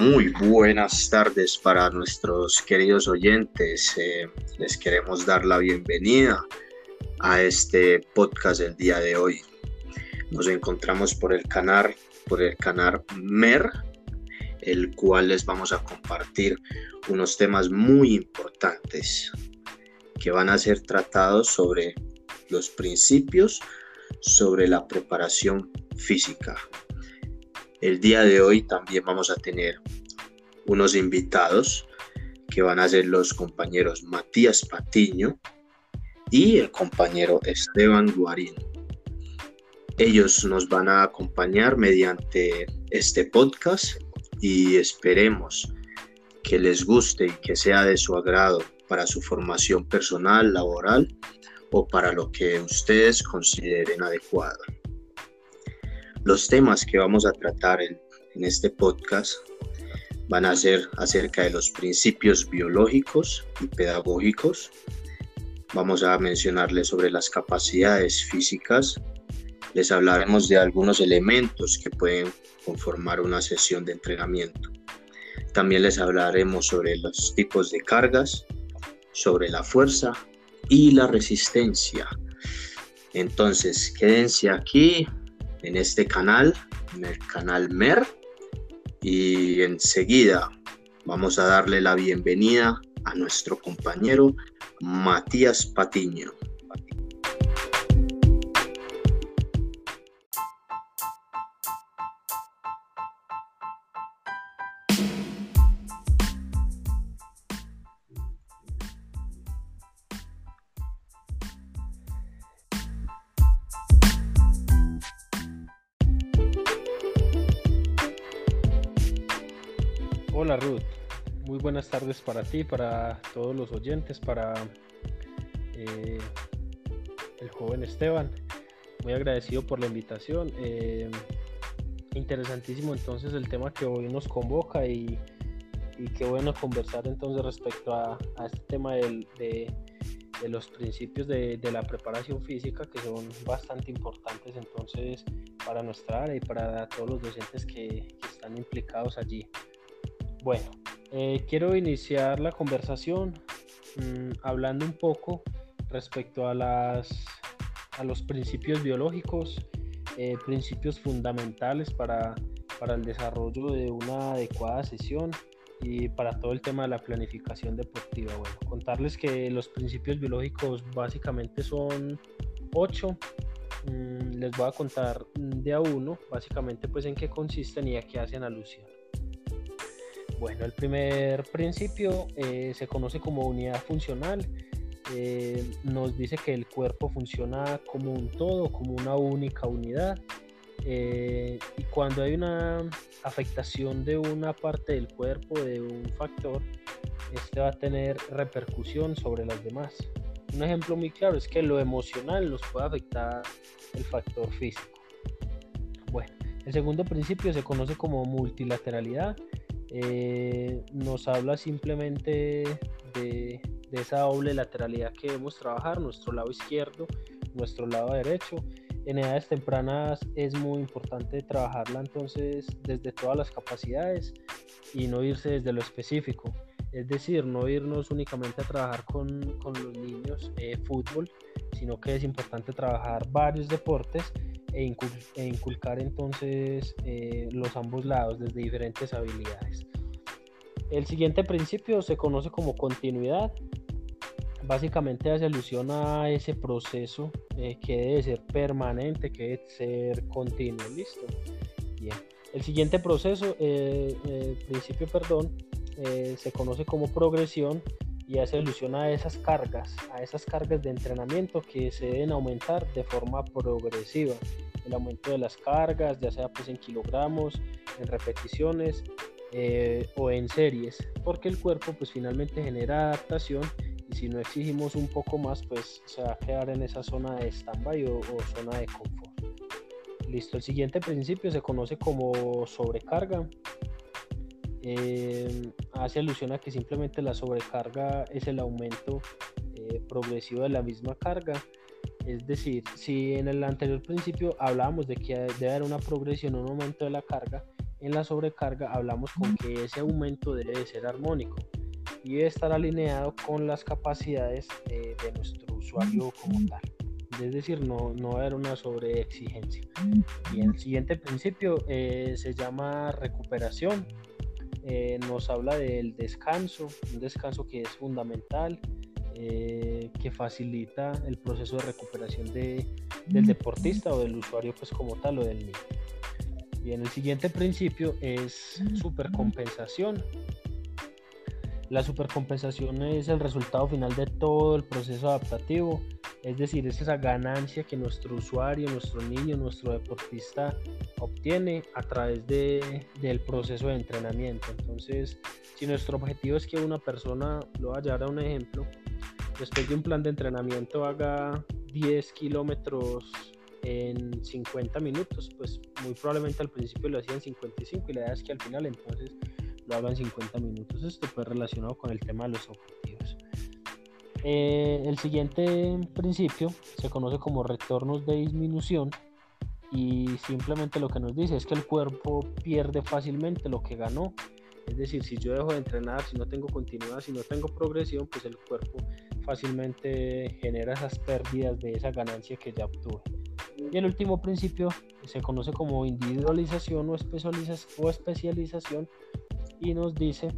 Muy buenas tardes para nuestros queridos oyentes. Eh, les queremos dar la bienvenida a este podcast del día de hoy. Nos encontramos por el canal, por el canal MER, el cual les vamos a compartir unos temas muy importantes que van a ser tratados sobre los principios sobre la preparación física. El día de hoy también vamos a tener unos invitados que van a ser los compañeros Matías Patiño y el compañero Esteban Guarín. Ellos nos van a acompañar mediante este podcast y esperemos que les guste y que sea de su agrado para su formación personal, laboral o para lo que ustedes consideren adecuado. Los temas que vamos a tratar en, este podcast van a ser acerca de los principios biológicos y pedagógicos. Vamos a mencionarles sobre las capacidades físicas. Les hablaremos de algunos elementos que pueden conformar una sesión de entrenamiento. También les hablaremos sobre los tipos de cargas, sobre la fuerza y la resistencia. Entonces, quédense aquí en este canal, en el canal MER, y enseguida vamos a darle la bienvenida a nuestro compañero Matías Patiño. Buenas tardes para ti, para todos los oyentes, para eh, el joven Esteban. Muy agradecido por la invitación. Eh, interesantísimo entonces el tema que hoy nos convoca y, qué bueno conversar entonces respecto a, este tema de, los principios de, la preparación física que son bastante importantes entonces para nuestra área y para todos los docentes que están implicados allí. Bueno, eh, quiero iniciar la conversación mm, hablando un poco respecto a, las, a los principios biológicos, eh, principios fundamentales para, para el desarrollo de una adecuada sesión y para todo el tema de la planificación deportiva. Bueno, contarles que los principios biológicos básicamente son ocho. Mm, les voy a contar de a uno, básicamente pues en qué consisten y a qué hacen alusión. Bueno, el primer principio eh, se conoce como unidad funcional. Eh, nos dice que el cuerpo funciona como un todo, como una única unidad. Eh, y cuando hay una afectación de una parte del cuerpo, de un factor, este va a tener repercusión sobre las demás. Un ejemplo muy claro es que lo emocional nos puede afectar el factor físico. Bueno, el segundo principio se conoce como multilateralidad eh, nos habla simplemente de, esa doble lateralidad que debemos trabajar, nuestro lado izquierdo, nuestro lado derecho. En edades tempranas es muy importante trabajarla entonces desde todas las capacidades y no irse desde lo específico. Es decir, no irnos únicamente a trabajar con, los niños eh, fútbol, sino que es importante trabajar varios deportes e, e, inculcar entonces eh, los ambos lados desde diferentes habilidades. El siguiente principio se conoce como continuidad. Básicamente hace alusión a ese proceso eh, que debe ser permanente, que debe ser continuo. Listo. Bien. El siguiente proceso, eh, principio, perdón, se conoce como progresión y hace alusión a esas cargas, a esas cargas de entrenamiento que se deben aumentar de forma progresiva. El aumento de las cargas, ya sea pues en kilogramos, en repeticiones eh, o en series, porque el cuerpo pues finalmente genera adaptación y si no exigimos un poco más pues se va a quedar en esa zona de stand-by o, zona de confort. Listo, el siguiente principio se conoce como sobrecarga eh, hace alusión a que simplemente la sobrecarga es el aumento eh, progresivo de la misma carga. Es decir, si en el anterior principio hablábamos de que debe haber una progresión, un aumento de la carga, en la sobrecarga hablamos con que ese aumento debe ser armónico y debe estar alineado con las capacidades de nuestro usuario como tal. Es decir, no, no va a haber una sobreexigencia. Y el siguiente principio eh, se llama recuperación. Eh, nos habla del descanso, un descanso que es fundamental, eh, que facilita el proceso de recuperación de, del deportista o del usuario pues como tal o del niño. Bien, el siguiente principio es supercompensación. La supercompensación es el resultado final de todo el proceso adaptativo, es decir, es esa ganancia que nuestro usuario, nuestro niño, nuestro deportista obtiene a través de, del proceso de entrenamiento. Entonces, si nuestro objetivo es que una persona, lo voy a llevar a un ejemplo, después de un plan de entrenamiento haga 10 kilómetros en 50 minutos, pues muy probablemente al principio lo hacía en 55 y la idea es que al final entonces lo hagan 50 minutos. Esto pues relacionado con el tema de los objetivos. Eh, el siguiente principio se conoce como retornos de disminución y simplemente lo que nos dice es que el cuerpo pierde fácilmente lo que ganó. Es decir, si yo dejo de entrenar, si no tengo continuidad, si no tengo progresión, pues el cuerpo fácilmente genera esas pérdidas de esa ganancia que ya obtuve. Y el último principio se conoce como individualización o especialización y nos dice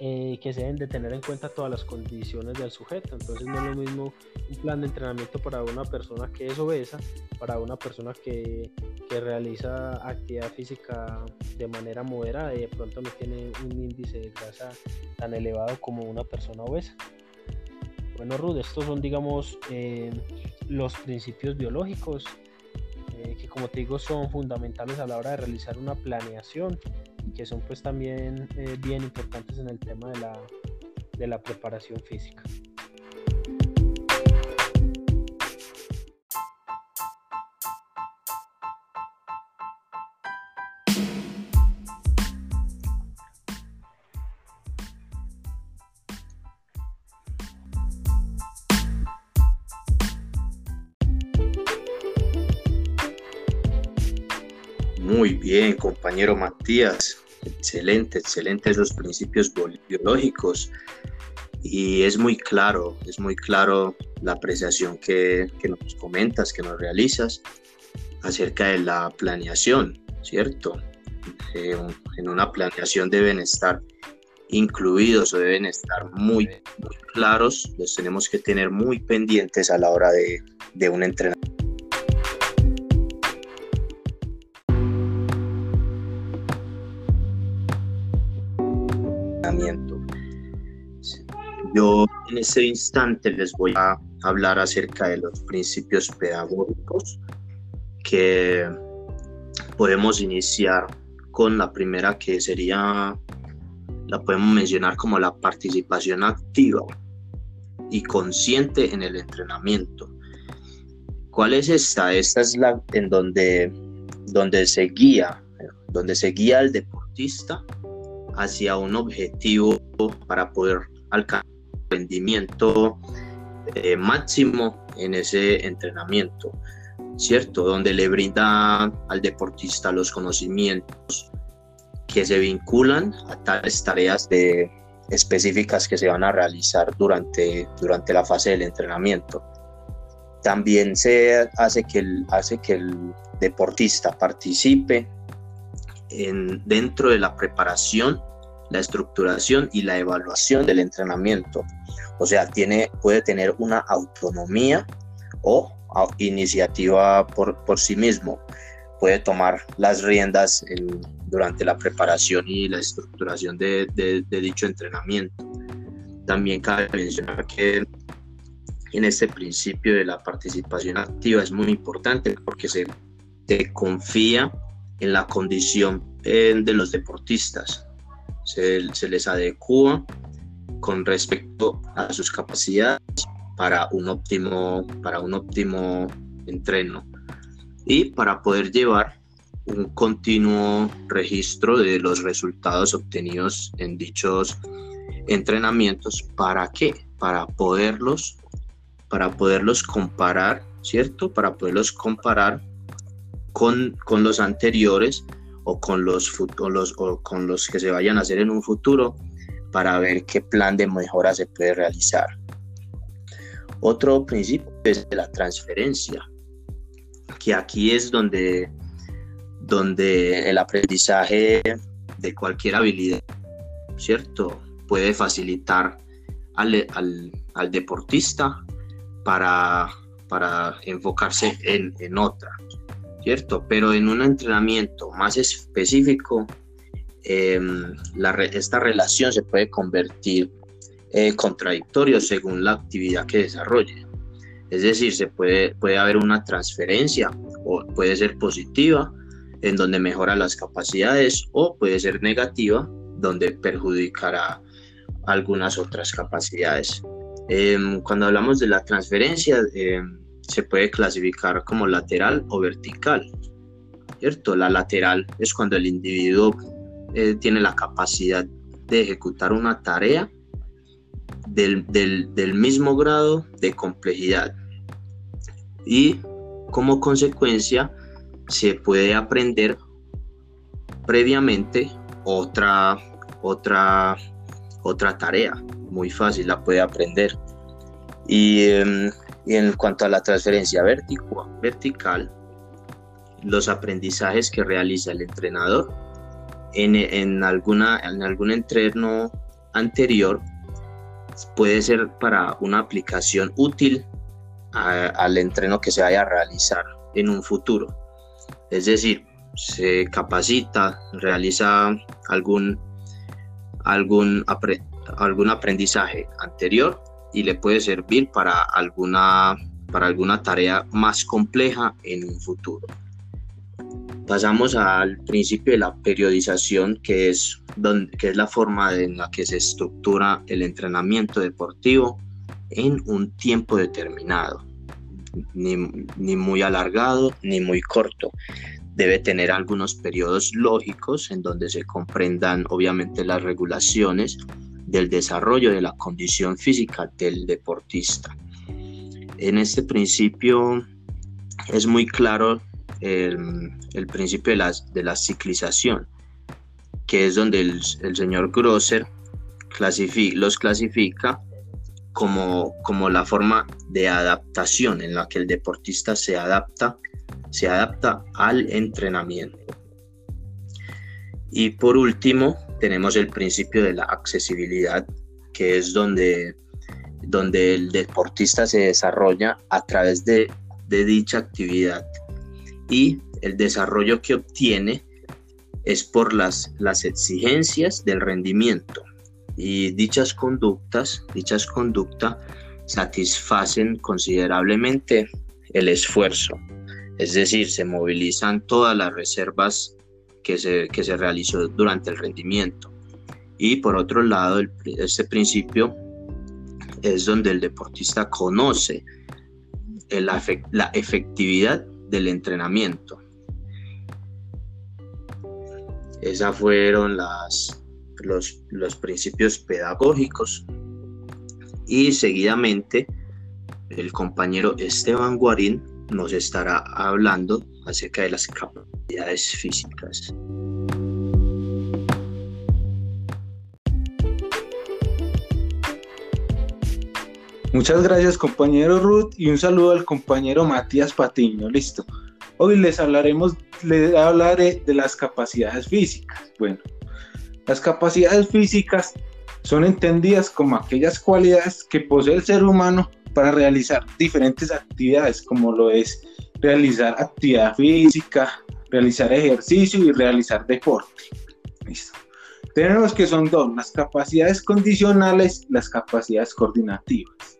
eh, que se deben de tener en cuenta todas las condiciones del sujeto. Entonces no es lo mismo un plan de entrenamiento para una persona que es obesa, para una persona que, que realiza actividad física de manera moderada y de pronto no tiene un índice de grasa tan elevado como una persona obesa. Bueno, Ruth, estos son, digamos, eh, los principios biológicos eh, que, como te digo, son fundamentales a la hora de realizar una planeación que son pues también eh, bien importantes en el tema de la, de la preparación física. Compañero Matías. Excelente, excelente esos principios biológicos. Y es muy claro, es muy claro la apreciación que, que nos comentas, que nos realizas acerca de la planeación, ¿cierto? En una planeación deben estar incluidos o deben estar muy, muy, claros, los tenemos que tener muy pendientes a la hora de, de un entrenamiento. Yo en este instante les voy a hablar acerca de los principios pedagógicos que podemos iniciar con la primera que sería, la podemos mencionar como la participación activa y consciente en el entrenamiento. ¿Cuál es esta? Esta es la en donde, donde se guía, donde se guía al deportista hacia un objetivo para poder alcanzar rendimiento eh, máximo en ese entrenamiento, ¿cierto? Donde le brinda al deportista los conocimientos que se vinculan a tales tareas específicas que se van a realizar durante, durante la fase del entrenamiento. También se hace que el, hace que el deportista participe en, dentro de la preparación la estructuración y la evaluación del entrenamiento. O sea, tiene, puede tener una autonomía o iniciativa por, por sí mismo. Puede tomar las riendas durante la preparación y la estructuración de, de, dicho entrenamiento. También cabe mencionar que en este principio de la participación activa es muy importante porque se, se confía en la condición eh, de los deportistas se, les adecua con respecto a sus capacidades para un óptimo, para un óptimo entreno y para poder llevar un continuo registro de los resultados obtenidos en dichos entrenamientos. ¿Para qué? Para poderlos, para poderlos comparar, ¿cierto? Para poderlos comparar con, con los anteriores o con los, los, o con los que se vayan a hacer en un futuro para ver qué plan de mejora se puede realizar. Otro principio es la transferencia, que aquí es donde, donde el aprendizaje de cualquier habilidad, ¿cierto? Puede facilitar al, al, deportista para, para enfocarse en, en otra. ¿Cierto? Pero en un entrenamiento más específico, em, esta relación se puede convertir eh, contradictorio según la actividad que desarrolle. Es decir, se puede, puede haber una transferencia o puede ser positiva en donde mejora las capacidades o puede ser negativa donde perjudicará algunas otras capacidades. Em, cuando hablamos de la transferencia, em, se puede clasificar como lateral o vertical. ¿Cierto? La lateral es cuando el individuo eh, tiene la capacidad de ejecutar una tarea del, del mismo grado de complejidad y como consecuencia se puede aprender previamente otra otra otra tarea muy fácil la puede aprender y em, y en cuanto a la transferencia vertical, los aprendizajes que realiza el entrenador en, alguna, en algún entreno anterior puede ser para una aplicación útil al entreno que se vaya a realizar en un futuro. Es decir, se capacita, realiza algún, algún, algún aprendizaje anterior y le puede servir para alguna, para alguna tarea más compleja en un futuro. Pasamos al principio de la periodización, que es, donde, que es la forma en la que se estructura el entrenamiento deportivo en un tiempo determinado, ni, ni muy alargado ni muy corto. Debe tener algunos periodos lógicos en donde se comprendan obviamente las regulaciones del desarrollo de la condición física del deportista. En este principio es muy claro el, principio de la, ciclización, que es donde el, señor Grosser los clasifica como, como la forma de adaptación en la que el deportista se adapta, se adapta al entrenamiento. Y por último, tenemos el principio de la accesibilidad, que es donde, donde el deportista se desarrolla a través de, dicha actividad. Y el desarrollo que obtiene es por las, las exigencias del rendimiento. Y dichas conductas, dichas conductas satisfacen considerablemente el esfuerzo, es decir, se movilizan todas las reservas que se, que se realizó durante el rendimiento. Y por otro lado, este principio es donde el deportista conoce la, la efectividad del entrenamiento. Esos fueron las, los, los principios pedagógicos. Y seguidamente el compañero Esteban Guarín nos estará hablando acerca de las capacidades físicas. Muchas gracias compañero Ruth y un saludo al compañero Matías Patiño, listo. Hoy les hablaremos, les hablaré de las capacidades físicas. Bueno, las capacidades físicas son entendidas como aquellas cualidades que posee el ser humano para realizar diferentes actividades, como lo es realizar actividad física, realizar ejercicio y realizar deporte. Tenemos que son dos, las capacidades condicionales y las capacidades coordinativas.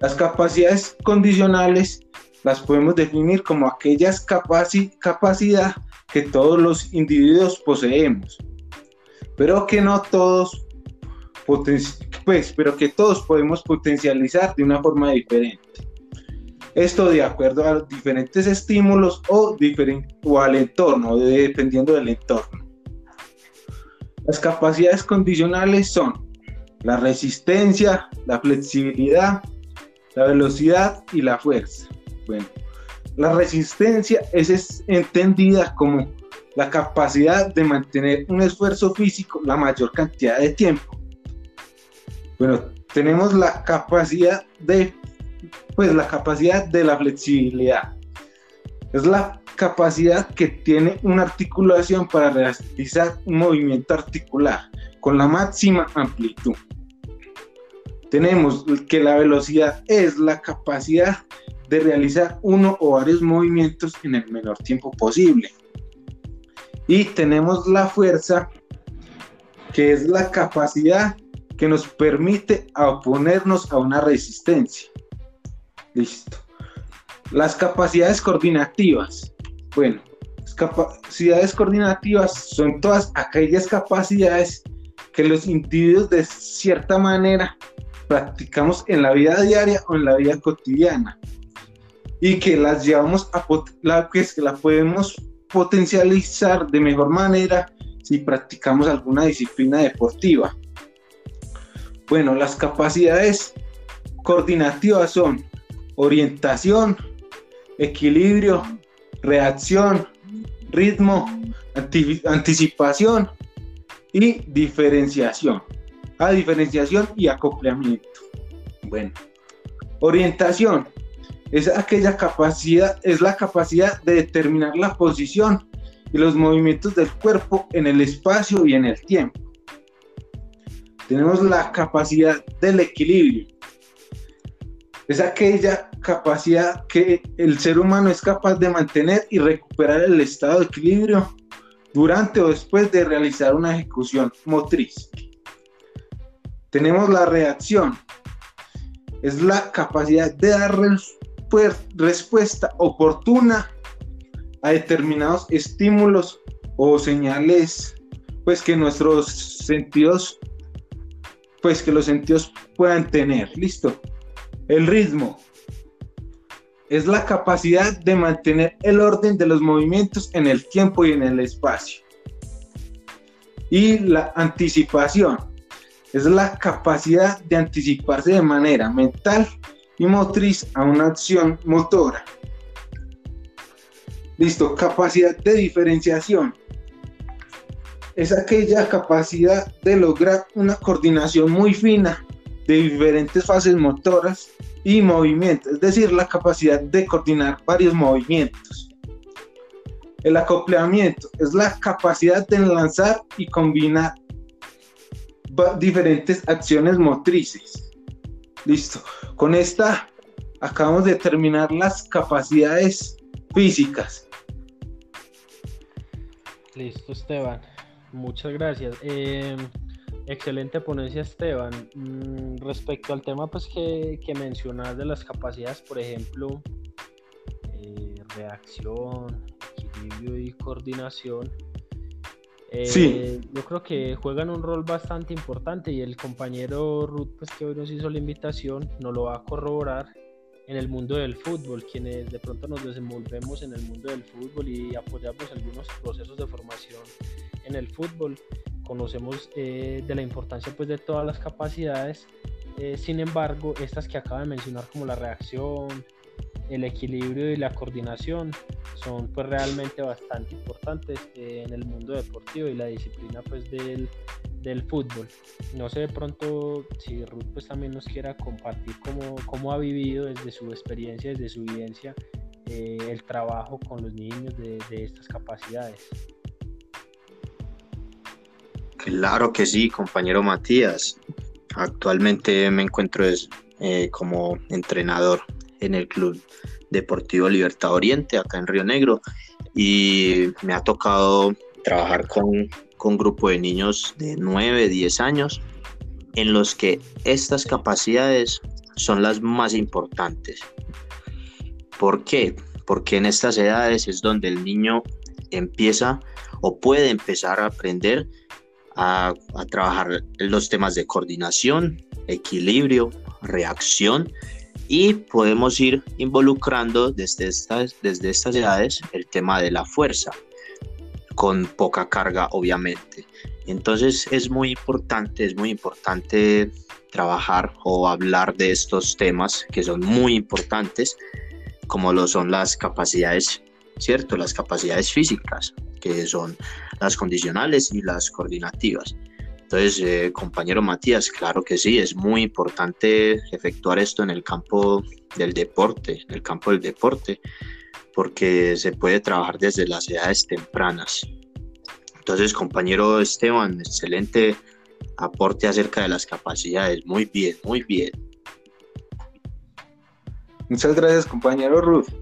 Las capacidades condicionales las podemos definir como aquellas capacidades que todos los individuos poseemos, pero que no todos pues, pero que todos podemos potencializar de una forma diferente. Esto de acuerdo a diferentes estímulos o, o al entorno, dependiendo del entorno. Las capacidades condicionales son la resistencia, la flexibilidad, la velocidad y la fuerza. Bueno, la resistencia es, entendida como la capacidad de mantener un esfuerzo físico la mayor cantidad de tiempo. Bueno, tenemos la capacidad de, pues la capacidad de la flexibilidad. Es la capacidad que tiene una articulación para realizar un movimiento articular con la máxima amplitud. Tenemos que la velocidad es la capacidad de realizar uno o varios movimientos en el menor tiempo posible. Y tenemos la fuerza, que es la capacidad que nos permite oponernos a una resistencia. Listo. Las capacidades coordinativas. Bueno, las capacidades coordinativas son todas aquellas capacidades que los individuos de cierta manera practicamos en la vida diaria o en la vida cotidiana y que las llevamos a la, podemos potencializar de mejor manera si practicamos alguna disciplina deportiva. Bueno, las capacidades coordinativas son orientación, equilibrio, reacción, ritmo, anticipación y diferenciación. A diferenciación y acoplamiento. Bueno, orientación es aquella capacidad, es la capacidad de determinar la posición y los movimientos del cuerpo en el espacio y en el tiempo. Tenemos la capacidad del equilibrio. Es aquella capacidad que el ser humano es capaz de mantener y recuperar el estado de equilibrio durante o después de realizar una ejecución motriz. Tenemos la reacción. Es la capacidad de dar respuesta oportuna a determinados estímulos o señales, pues que nuestros sentidos, pues que los sentidos puedan tener. Listo. El ritmo es la capacidad de mantener el orden de los movimientos en el tiempo y en el espacio. Y la anticipación es la capacidad de anticiparse de manera mental y motriz a una acción motora. Listo, capacidad de diferenciación. Es aquella capacidad de lograr una coordinación muy fina de diferentes fases motoras y movimientos, es decir, la capacidad de coordinar varios movimientos. El acoplamiento es la capacidad de lanzar y combinar diferentes acciones motrices. Listo. Con esta acabamos de terminar las capacidades físicas. Listo, Esteban. Muchas gracias. Eh, excelente ponencia, Esteban. Mm, respecto al tema pues, que, que mencionas de las capacidades, por ejemplo, eh, reacción, equilibrio y coordinación, sí. Eh, yo creo que juegan un rol bastante importante y el compañero Ruth, pues que hoy nos hizo la invitación, nos lo va a corroborar en el mundo del fútbol, quienes de pronto nos desenvolvemos en el mundo del fútbol y apoyamos algunos procesos de formación en el fútbol. Conocemos eh, de la importancia pues de todas las capacidades, eh, sin embargo, estas que acaba de mencionar como la reacción, el equilibrio y la coordinación son pues realmente bastante importantes en el mundo deportivo y la disciplina pues del, del fútbol. No sé de pronto si Ruth pues también nos quiera compartir cómo, cómo ha vivido desde su experiencia, desde su vivencia, eh, el trabajo con los niños de, de, estas capacidades. Claro que sí, compañero Matías. Actualmente me encuentro eh, como entrenador en el Club Deportivo Libertad Oriente, acá en Río Negro, y me ha tocado trabajar con, con un grupo de niños de 9, 10 años, en los que estas capacidades son las más importantes. ¿Por qué? Porque en estas edades es donde el niño empieza o puede empezar a aprender a, trabajar los temas de coordinación, equilibrio, reacción y podemos ir involucrando desde estas, desde estas edades el tema de la fuerza, con poca carga obviamente. Entonces es muy importante, es muy importante trabajar o hablar de estos temas que son muy importantes, como lo son las capacidades, ¿cierto? Las capacidades físicas, que son las condicionales y las coordinativas. Entonces, eh, compañero Matías, claro que sí, es muy importante efectuar esto en el campo del deporte, en el campo del deporte, porque se puede trabajar desde las edades tempranas. Entonces, compañero Esteban, excelente aporte acerca de las capacidades. Muy bien, muy bien. Muchas gracias, compañero Ruth.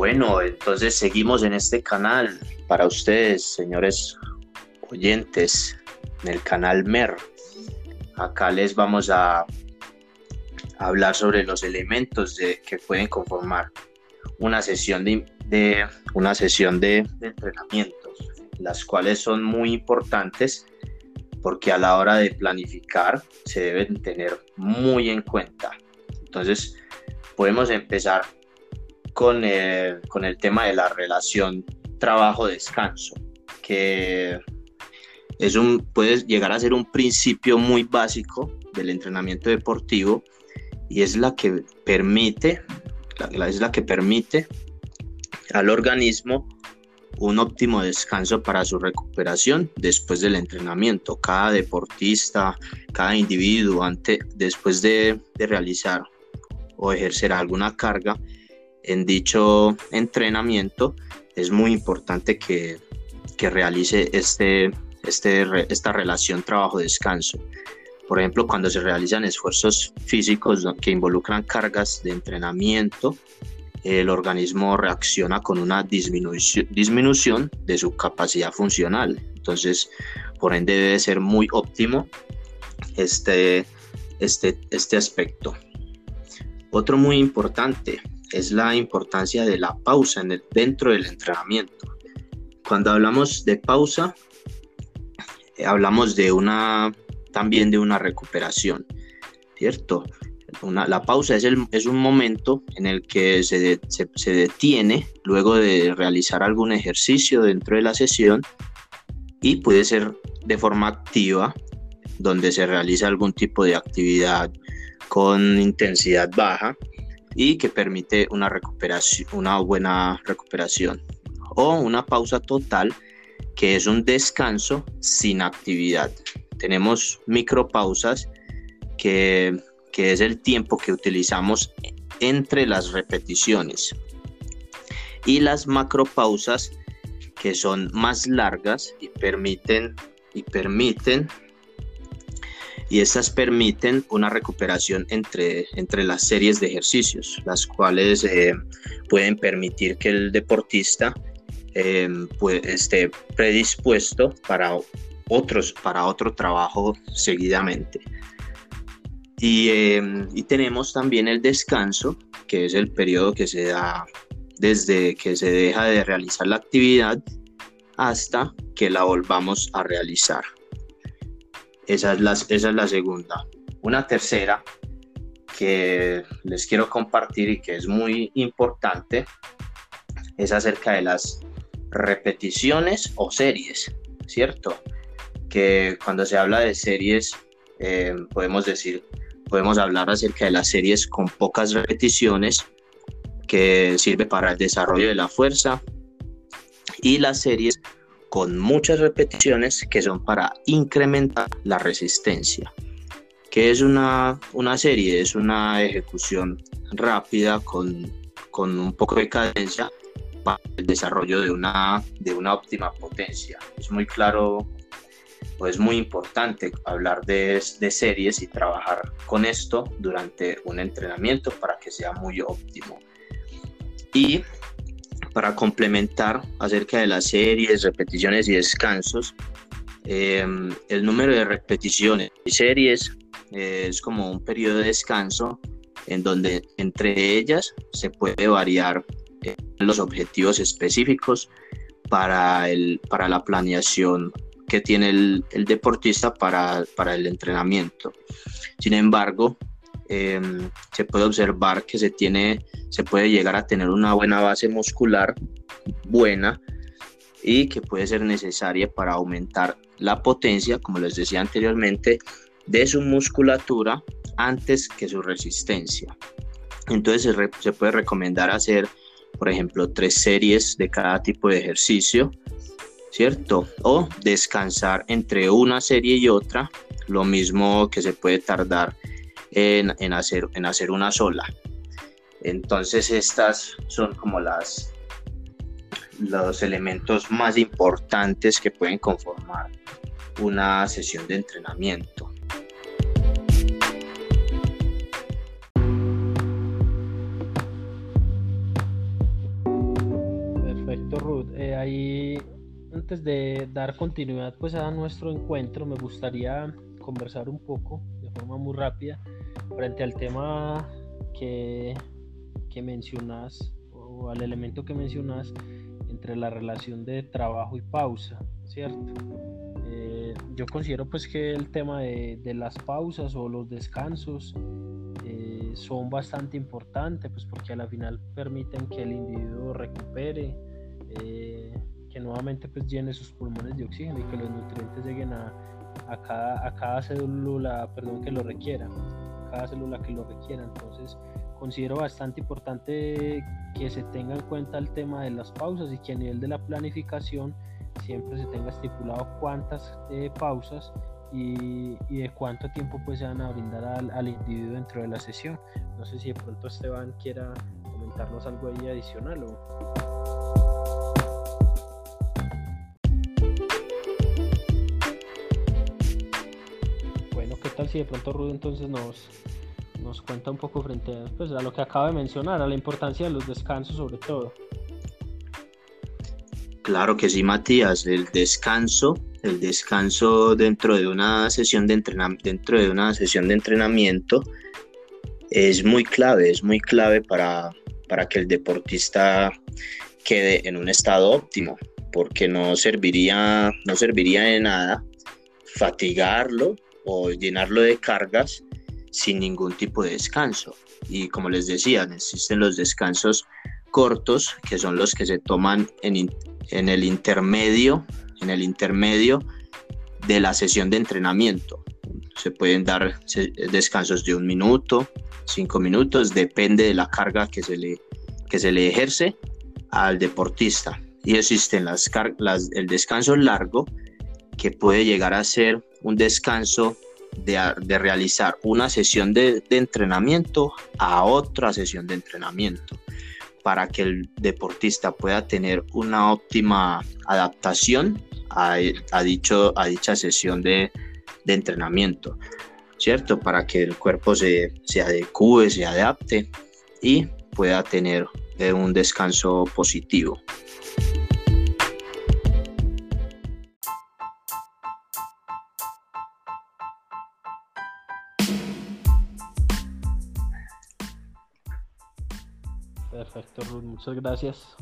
Bueno, entonces seguimos en este canal para ustedes, señores oyentes, en el canal MER. Acá les vamos a hablar sobre los elementos de, que pueden conformar una sesión de, una sesión de, de entrenamientos, las cuales son muy importantes porque a la hora de planificar se deben tener muy en cuenta. Entonces, podemos empezar con el, con el tema de la relación trabajo-descanso, que es un, puede llegar a ser un principio muy básico del entrenamiento deportivo y es la que permite, la, es la que permite al organismo un óptimo descanso para su recuperación después del entrenamiento. Cada deportista, cada individuo, ante, después de, de realizar o ejercer alguna carga, en dicho entrenamiento es muy importante que, realice este, este, esta relación trabajo-descanso. Por ejemplo, cuando se realizan esfuerzos físicos que involucran cargas de entrenamiento, el organismo reacciona con una disminución, disminución de su capacidad funcional. Entonces, por ende, debe ser muy óptimo este, este, este aspecto. Otro muy importante, es la importancia de la pausa en el, dentro del entrenamiento. Cuando hablamos de pausa, eh, hablamos de una, también de una recuperación, ¿cierto? la pausa es, el, es, un momento en el que se, se, detiene luego de realizar algún ejercicio dentro de la sesión y puede ser de forma activa, donde se realiza algún tipo de actividad con intensidad baja y que permite una recuperación, una buena recuperación. O una pausa total, que es un descanso sin actividad. Tenemos micropausas, que, que es el tiempo que utilizamos entre las repeticiones. Y las macropausas, que son más largas y permiten, y permiten y estas permiten una recuperación entre, entre las series de ejercicios, las cuales eh, pueden permitir que el deportista eh, esté predispuesto para, otros, para otro trabajo seguidamente. Y, eh, y tenemos también el descanso, que es el periodo que se da desde que se deja de realizar la actividad hasta que la volvamos a realizar. Esa es, la, esa es la segunda. Una tercera que les quiero compartir y que es muy importante es acerca de las repeticiones o series, ¿cierto? Que cuando se habla de series eh, podemos decir, podemos hablar acerca de las series con pocas repeticiones que sirve para el desarrollo de la fuerza y las series con muchas repeticiones que son para incrementar la resistencia. que es una, una serie? Es una ejecución rápida con, con un poco de cadencia para el desarrollo de una, de una óptima potencia. Es muy claro o es muy importante hablar de, de, series y trabajar con esto durante un entrenamiento para que sea muy óptimo. Y para complementar acerca de las series, repeticiones y descansos, em, el número de repeticiones y series eh, es como un periodo de descanso en donde entre ellas se puede variar eh, los objetivos específicos para, el, para la planeación que tiene el, el deportista para, para el entrenamiento. Sin embargo, Em, se puede observar que se tiene, se puede llegar a tener una buena base muscular buena y que puede ser necesaria para aumentar la potencia, como les decía anteriormente, de su musculatura antes que su resistencia. Entonces se, puede recomendar hacer, por ejemplo, tres series de cada tipo de ejercicio, ¿cierto? O descansar entre una serie y otra, lo mismo que se puede tardar en, hacer, en hacer una sola. Entonces estas son como las los elementos más importantes que pueden conformar una sesión de entrenamiento. Perfecto, Ruth. Eh, ahí, antes de dar continuidad pues, a nuestro encuentro, me gustaría conversar un poco de forma muy rápida frente al tema que, que mencionas o al elemento que mencionas entre la relación de trabajo y pausa, ¿cierto? Eh, yo considero pues que el tema de, las pausas o los descansos eh, son bastante importantes pues porque a la final permiten que el individuo recupere, eh, que nuevamente pues llene sus pulmones de oxígeno y que los nutrientes lleguen a, a, cada, a cada célula perdón, que lo requiera, cada célula que lo requiera. Entonces, considero bastante importante que se tenga en cuenta el tema de las pausas y que a nivel de la planificación siempre se tenga estipulado cuántas eh, pausas y, de cuánto tiempo pues se van a brindar al, individuo dentro de la sesión. No sé si de pronto Esteban quiera comentarnos algo ahí adicional o... tal si de pronto Rudy entonces nos, nos cuenta un poco frente a, pues, a lo que acaba de mencionar, a la importancia de los descansos sobre todo. Claro que sí, Matías, el descanso, el descanso dentro de una sesión de entrenamiento, dentro de una sesión de entrenamiento es muy clave, es muy clave para, para que el deportista quede en un estado óptimo, porque no serviría, no serviría de nada fatigarlo o llenarlo de cargas sin ningún tipo de descanso. Y como les decía, existen los descansos cortos, que son los que se toman en, en el intermedio, en el intermedio de la sesión de entrenamiento. Se pueden dar descansos de un minuto, cinco minutos, depende de la carga que se le, que se le ejerce al deportista. Y existen las, las, el descanso largo, que puede llegar a ser un descanso de, realizar una sesión de, entrenamiento a otra sesión de entrenamiento para que el deportista pueda tener una óptima adaptación a, dicho, a dicha sesión de, entrenamiento, ¿cierto? Para que el cuerpo se, se adecue, se adapte y pueda tener eh, un descanso positivo. Perfecto, Ruth, muchas gracias.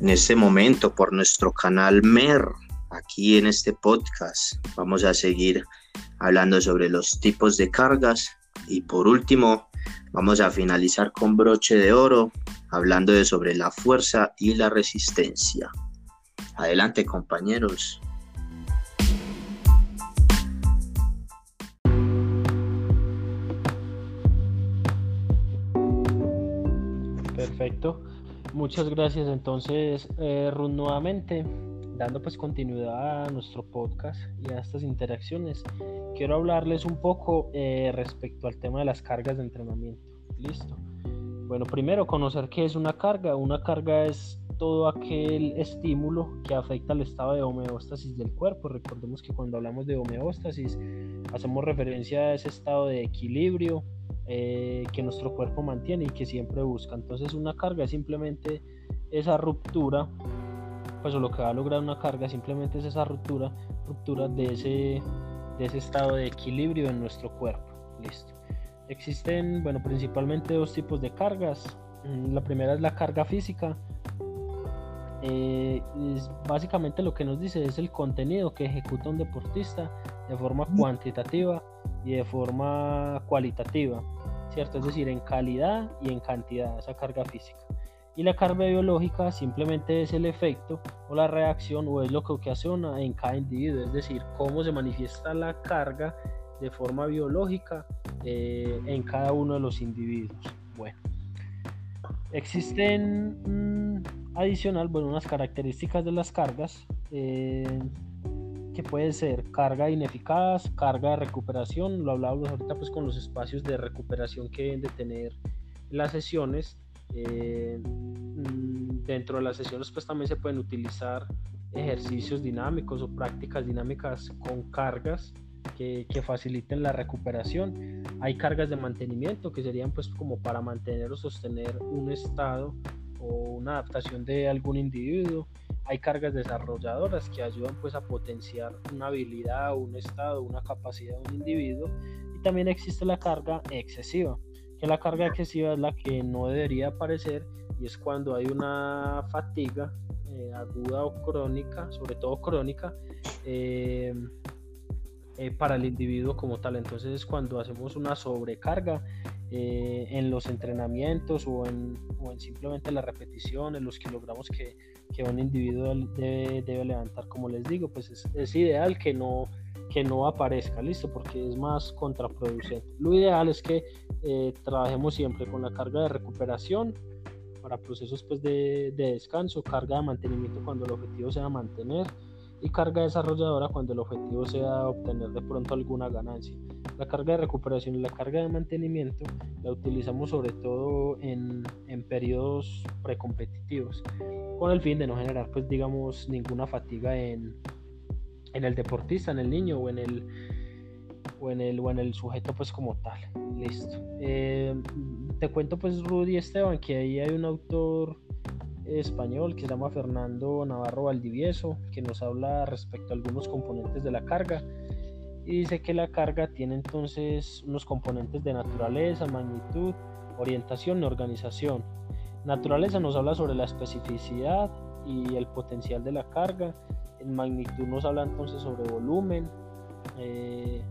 En este momento, por nuestro canal MER, aquí en este podcast, vamos a seguir hablando sobre los tipos de cargas y por último, vamos a finalizar con broche de oro hablando de sobre la fuerza y la resistencia. Adelante compañeros. Perfecto. Muchas gracias entonces, eh, nuevamente, dando pues continuidad a nuestro podcast y a estas interacciones. Quiero hablarles un poco eh, respecto al tema de las cargas de entrenamiento. Listo. Bueno, primero conocer qué es una carga. Una carga es todo aquel estímulo que afecta al estado de homeostasis del cuerpo. Recordemos que cuando hablamos de homeostasis hacemos referencia a ese estado de equilibrio eh, que nuestro cuerpo mantiene y que siempre busca. Entonces una carga es simplemente esa ruptura, pues lo que va a lograr una carga simplemente es esa ruptura, ruptura de ese, de ese estado de equilibrio en nuestro cuerpo. Listo. Existen, bueno, principalmente dos tipos de cargas. Mm, la primera es la carga física. Eh, es básicamente lo que nos dice es el contenido que ejecuta un deportista de forma cuantitativa y de forma cualitativa. ¿cierto? Es decir, en calidad y en cantidad, esa carga física. Y la carga biológica simplemente es el efecto o la reacción o es lo que ocasiona en cada individuo, es decir, cómo se manifiesta la carga de forma biológica eh, en cada uno de los individuos. Bueno, existen mm, adicional, bueno, unas características de las cargas eh, que pueden ser carga ineficaz, carga de recuperación, lo hablábamos ahorita pues con los espacios de recuperación que deben de tener las sesiones eh, mm, dentro de las sesiones pues también se pueden utilizar ejercicios dinámicos o prácticas dinámicas con cargas que, faciliten la recuperación. Hay cargas de mantenimiento que serían pues como para mantener o sostener un estado o una adaptación de algún individuo. Hay cargas desarrolladoras que ayudan pues a potenciar una habilidad, un estado, una capacidad de un individuo. Y también existe la carga excesiva la carga excesiva es la que no debería aparecer y es cuando hay una fatiga eh, aguda o crónica, sobre todo crónica, eh, eh, para el individuo como tal. Entonces es cuando hacemos una sobrecarga en los entrenamientos o en, o en, simplemente la repetición, en los kilogramos que, que un individuo debe, debe, levantar. Como les digo, pues es, es ideal que no que no aparezca, listo, porque es más contraproducente. Lo ideal es que eh, trabajemos siempre con la carga de recuperación para procesos pues, de, de, descanso, carga de mantenimiento cuando el objetivo sea mantener y carga desarrolladora cuando el objetivo sea obtener de pronto alguna ganancia. La carga de recuperación y la carga de mantenimiento la utilizamos sobre todo en, en periodos precompetitivos con el fin de no generar pues digamos ninguna fatiga en, en el deportista, en el niño o en el, o en el, o en el sujeto pues como tal. Listo. Eh, te cuento pues Rudy Esteban que ahí hay un autor español que se llama Fernando Navarro Valdivieso que nos habla respecto a algunos componentes de la carga y dice que la carga tiene entonces unos componentes de naturaleza, magnitud, orientación y organización. Naturaleza nos habla sobre la especificidad y el potencial de la carga, en magnitud nos habla entonces sobre volumen, eh,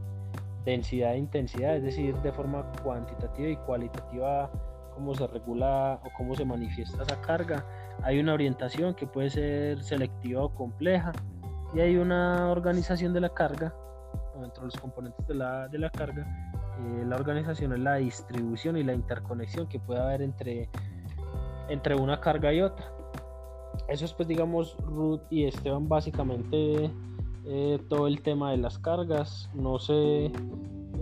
densidad e intensidad, es decir, de forma cuantitativa y cualitativa cómo se regula o cómo se manifiesta esa carga. Hay una orientación que puede ser selectiva o compleja y hay una organización de la carga, dentro de los componentes de la, de la carga. Eh, la organización es la distribución y la interconexión que puede haber entre, entre una carga y otra eso es pues digamos Ruth y Esteban básicamente eh, todo el tema de las cargas. No sé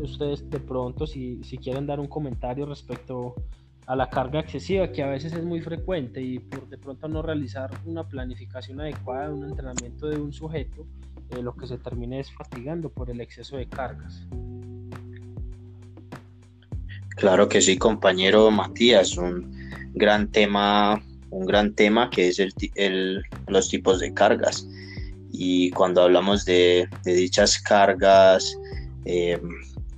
ustedes de pronto si, si, quieren dar un comentario respecto a la carga excesiva que a veces es muy frecuente y por de pronto no realizar una planificación adecuada de un entrenamiento de un sujeto, eh, lo que se termine es fatigando por el exceso de cargas. Claro que sí, compañero Matías, un gran tema un gran tema que es el, los tipos de cargas. Y cuando hablamos de, dichas cargas, eh,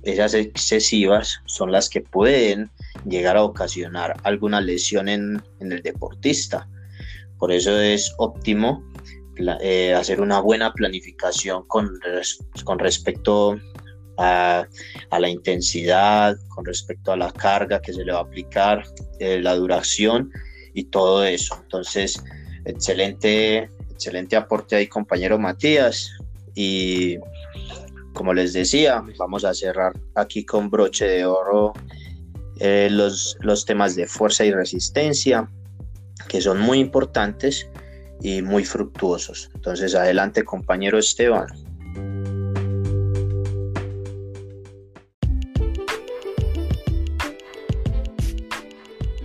esas excesivas son las que pueden llegar a ocasionar alguna lesión en, el deportista. Por eso es óptimo eh, hacer una buena planificación con, con respecto a, la intensidad, con respecto a la carga que se le va a aplicar, eh, la duración y todo eso. Entonces, excelente, excelente aporte ahí, compañero Matías. Y como les decía, vamos a cerrar aquí con broche de oro eh, los, los temas de fuerza y resistencia, que son muy importantes y muy fructuosos. Entonces, adelante, compañero Esteban.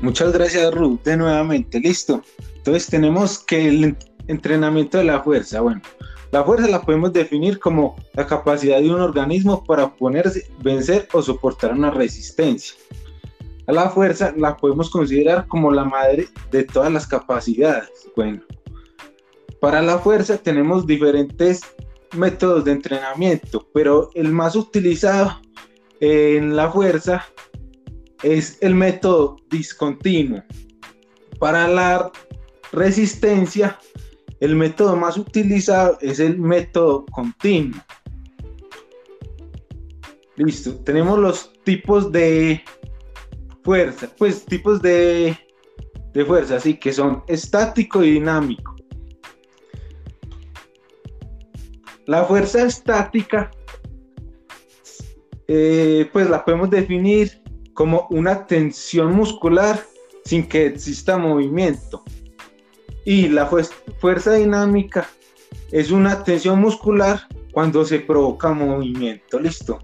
Muchas gracias, Ruth, de nuevamente. Listo. Entonces tenemos que el entrenamiento de la fuerza. Bueno, la fuerza la podemos definir como la capacidad de un organismo para oponerse, vencer o soportar una resistencia. La fuerza la podemos considerar como la madre de todas las capacidades. Bueno, para la fuerza tenemos diferentes métodos de entrenamiento, pero el más utilizado en la fuerza es el método discontinuo. Para la resistencia, el método más utilizado es el método continuo. Listo, tenemos los tipos de fuerza, pues tipos de, de fuerza, así que son estático y dinámico. La fuerza estática, eh, pues la podemos definir como una tensión muscular sin que exista movimiento. Y la fuerza dinámica es una tensión muscular cuando se provoca movimiento. Listo.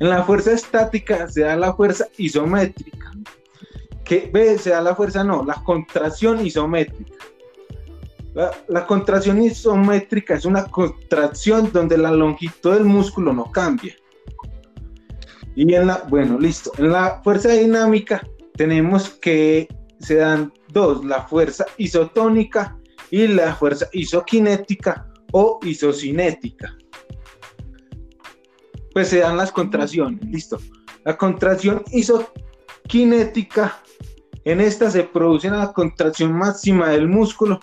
En la fuerza estática se da la fuerza isométrica. Que ve, se da la fuerza, no, la contracción isométrica. La, contracción isométrica es una contracción donde la longitud del músculo no cambia. Y en la, bueno, listo. En la fuerza dinámica tenemos que se dan dos, la fuerza isotónica y la fuerza isoquinética o isocinética. Pues se dan las contracciones, listo. La contracción isoquinética, en esta se produce una contracción máxima del músculo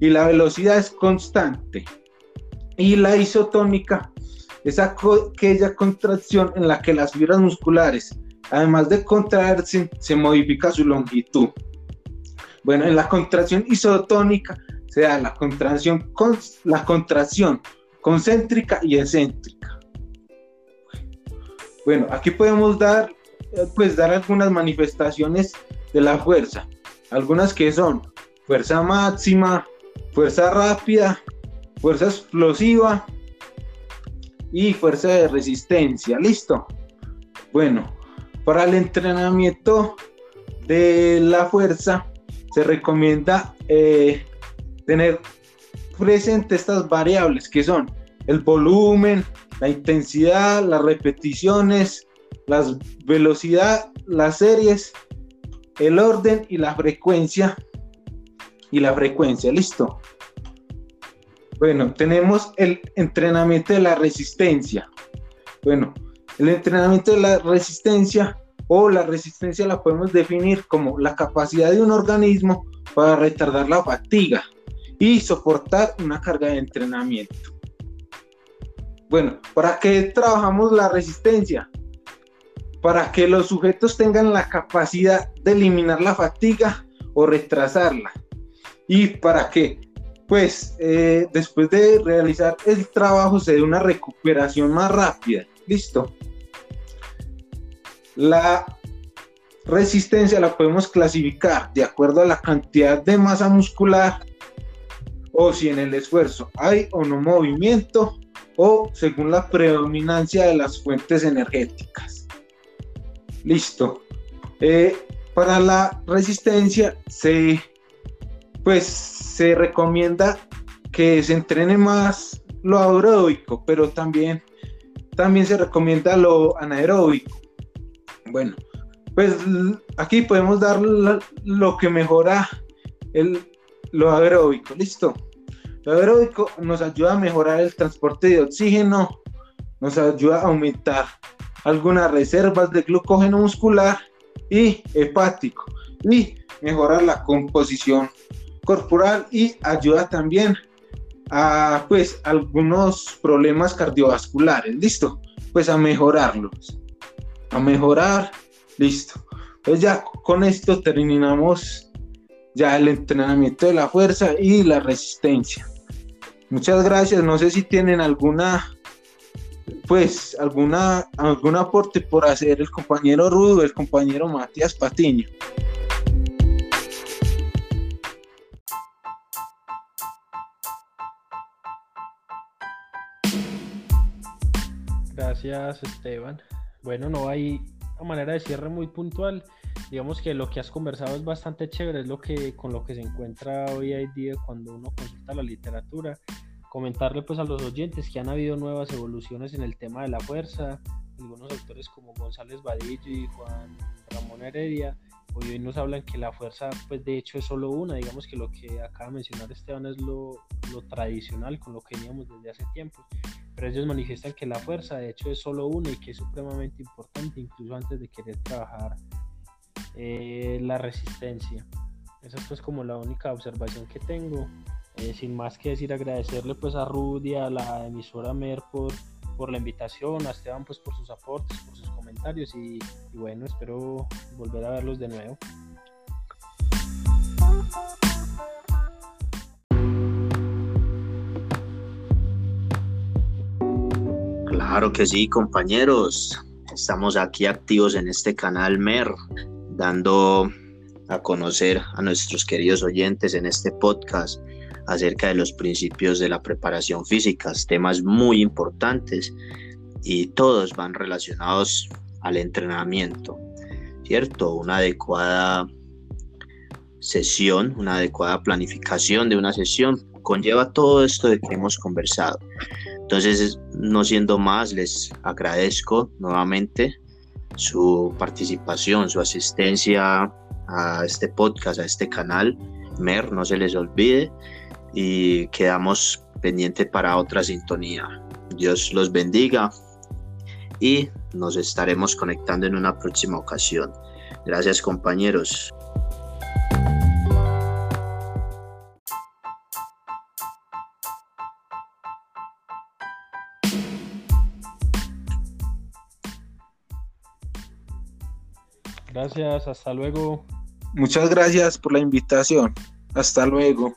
y la velocidad es constante. Y la isotónica es aquella contracción en la que las fibras musculares, además de contraerse, se modifica su longitud. Bueno, en la contracción isotónica se da la contracción, la contracción concéntrica y excéntrica. Bueno, aquí podemos dar, eh, pues, dar algunas manifestaciones de la fuerza. Algunas que son fuerza máxima, fuerza rápida, fuerza explosiva y fuerza de resistencia. ¿Listo? Bueno, para el entrenamiento de la fuerza se recomienda eh, tener presente estas variables que son el volumen, la intensidad, las repeticiones, la velocidad, las series, el orden y la frecuencia. Y la frecuencia, listo. Bueno, tenemos el entrenamiento de la resistencia. Bueno, el entrenamiento de la resistencia o la resistencia la podemos definir como la capacidad de un organismo para retardar la fatiga y soportar una carga de entrenamiento. Bueno, ¿para qué trabajamos la resistencia? Para que los sujetos tengan la capacidad de eliminar la fatiga o retrasarla. ¿Y para qué? Pues eh, después de realizar el trabajo se dé una recuperación más rápida. Listo. La resistencia la podemos clasificar de acuerdo a la cantidad de masa muscular o si en el esfuerzo hay o no movimiento o según la predominancia de las fuentes energéticas. Listo. Eh, para la resistencia se, pues, se recomienda que se entrene más lo aeróbico, pero también, también se recomienda lo anaeróbico. Bueno, pues aquí podemos dar lo que mejora el, lo aeróbico, listo. Lo aeróbico nos ayuda a mejorar el transporte de oxígeno, nos ayuda a aumentar algunas reservas de glucógeno muscular y hepático y mejorar la composición corporal y ayuda también a pues algunos problemas cardiovasculares, listo, pues a mejorarlos a mejorar. Listo. Pues ya con esto terminamos ya el entrenamiento de la fuerza y la resistencia. Muchas gracias. No sé si tienen alguna, pues, alguna, algún aporte por hacer el compañero Rudo, el compañero Matías Patiño. Gracias, Esteban. Bueno, no hay manera de cierre muy puntual. Digamos que lo que has conversado es bastante chévere, es lo que con lo que se encuentra hoy en día cuando uno consulta la literatura. Comentarle pues a los oyentes que han habido nuevas evoluciones en el tema de la fuerza. Algunos autores como González Vadillo y Juan Ramón Heredia hoy nos hablan que la fuerza pues de hecho es solo una, digamos que lo que acaba de mencionar Esteban es lo, lo tradicional con lo que veníamos desde hace tiempo pero ellos manifiestan que la fuerza de hecho es solo una y que es supremamente importante incluso antes de querer trabajar eh, la resistencia. Esa es pues como la única observación que tengo. Eh, sin más que decir, agradecerle pues a Rudy, a la emisora MER por, por la invitación, a Esteban pues por sus aportes, por sus comentarios y, y bueno, espero volver a verlos de nuevo. Claro que sí, compañeros. Estamos aquí activos en este canal MER, dando a conocer a nuestros queridos oyentes en este podcast acerca de los principios de la preparación física, temas muy importantes y todos van relacionados al entrenamiento, ¿cierto? Una adecuada sesión, una adecuada planificación de una sesión conlleva todo esto de que hemos conversado. Entonces, no siendo más, les agradezco nuevamente su participación, su asistencia a este podcast, a este canal. Mer, no se les olvide y quedamos pendientes para otra sintonía. Dios los bendiga y nos estaremos conectando en una próxima ocasión. Gracias compañeros. Gracias, hasta luego. Muchas gracias por la invitación. Hasta luego.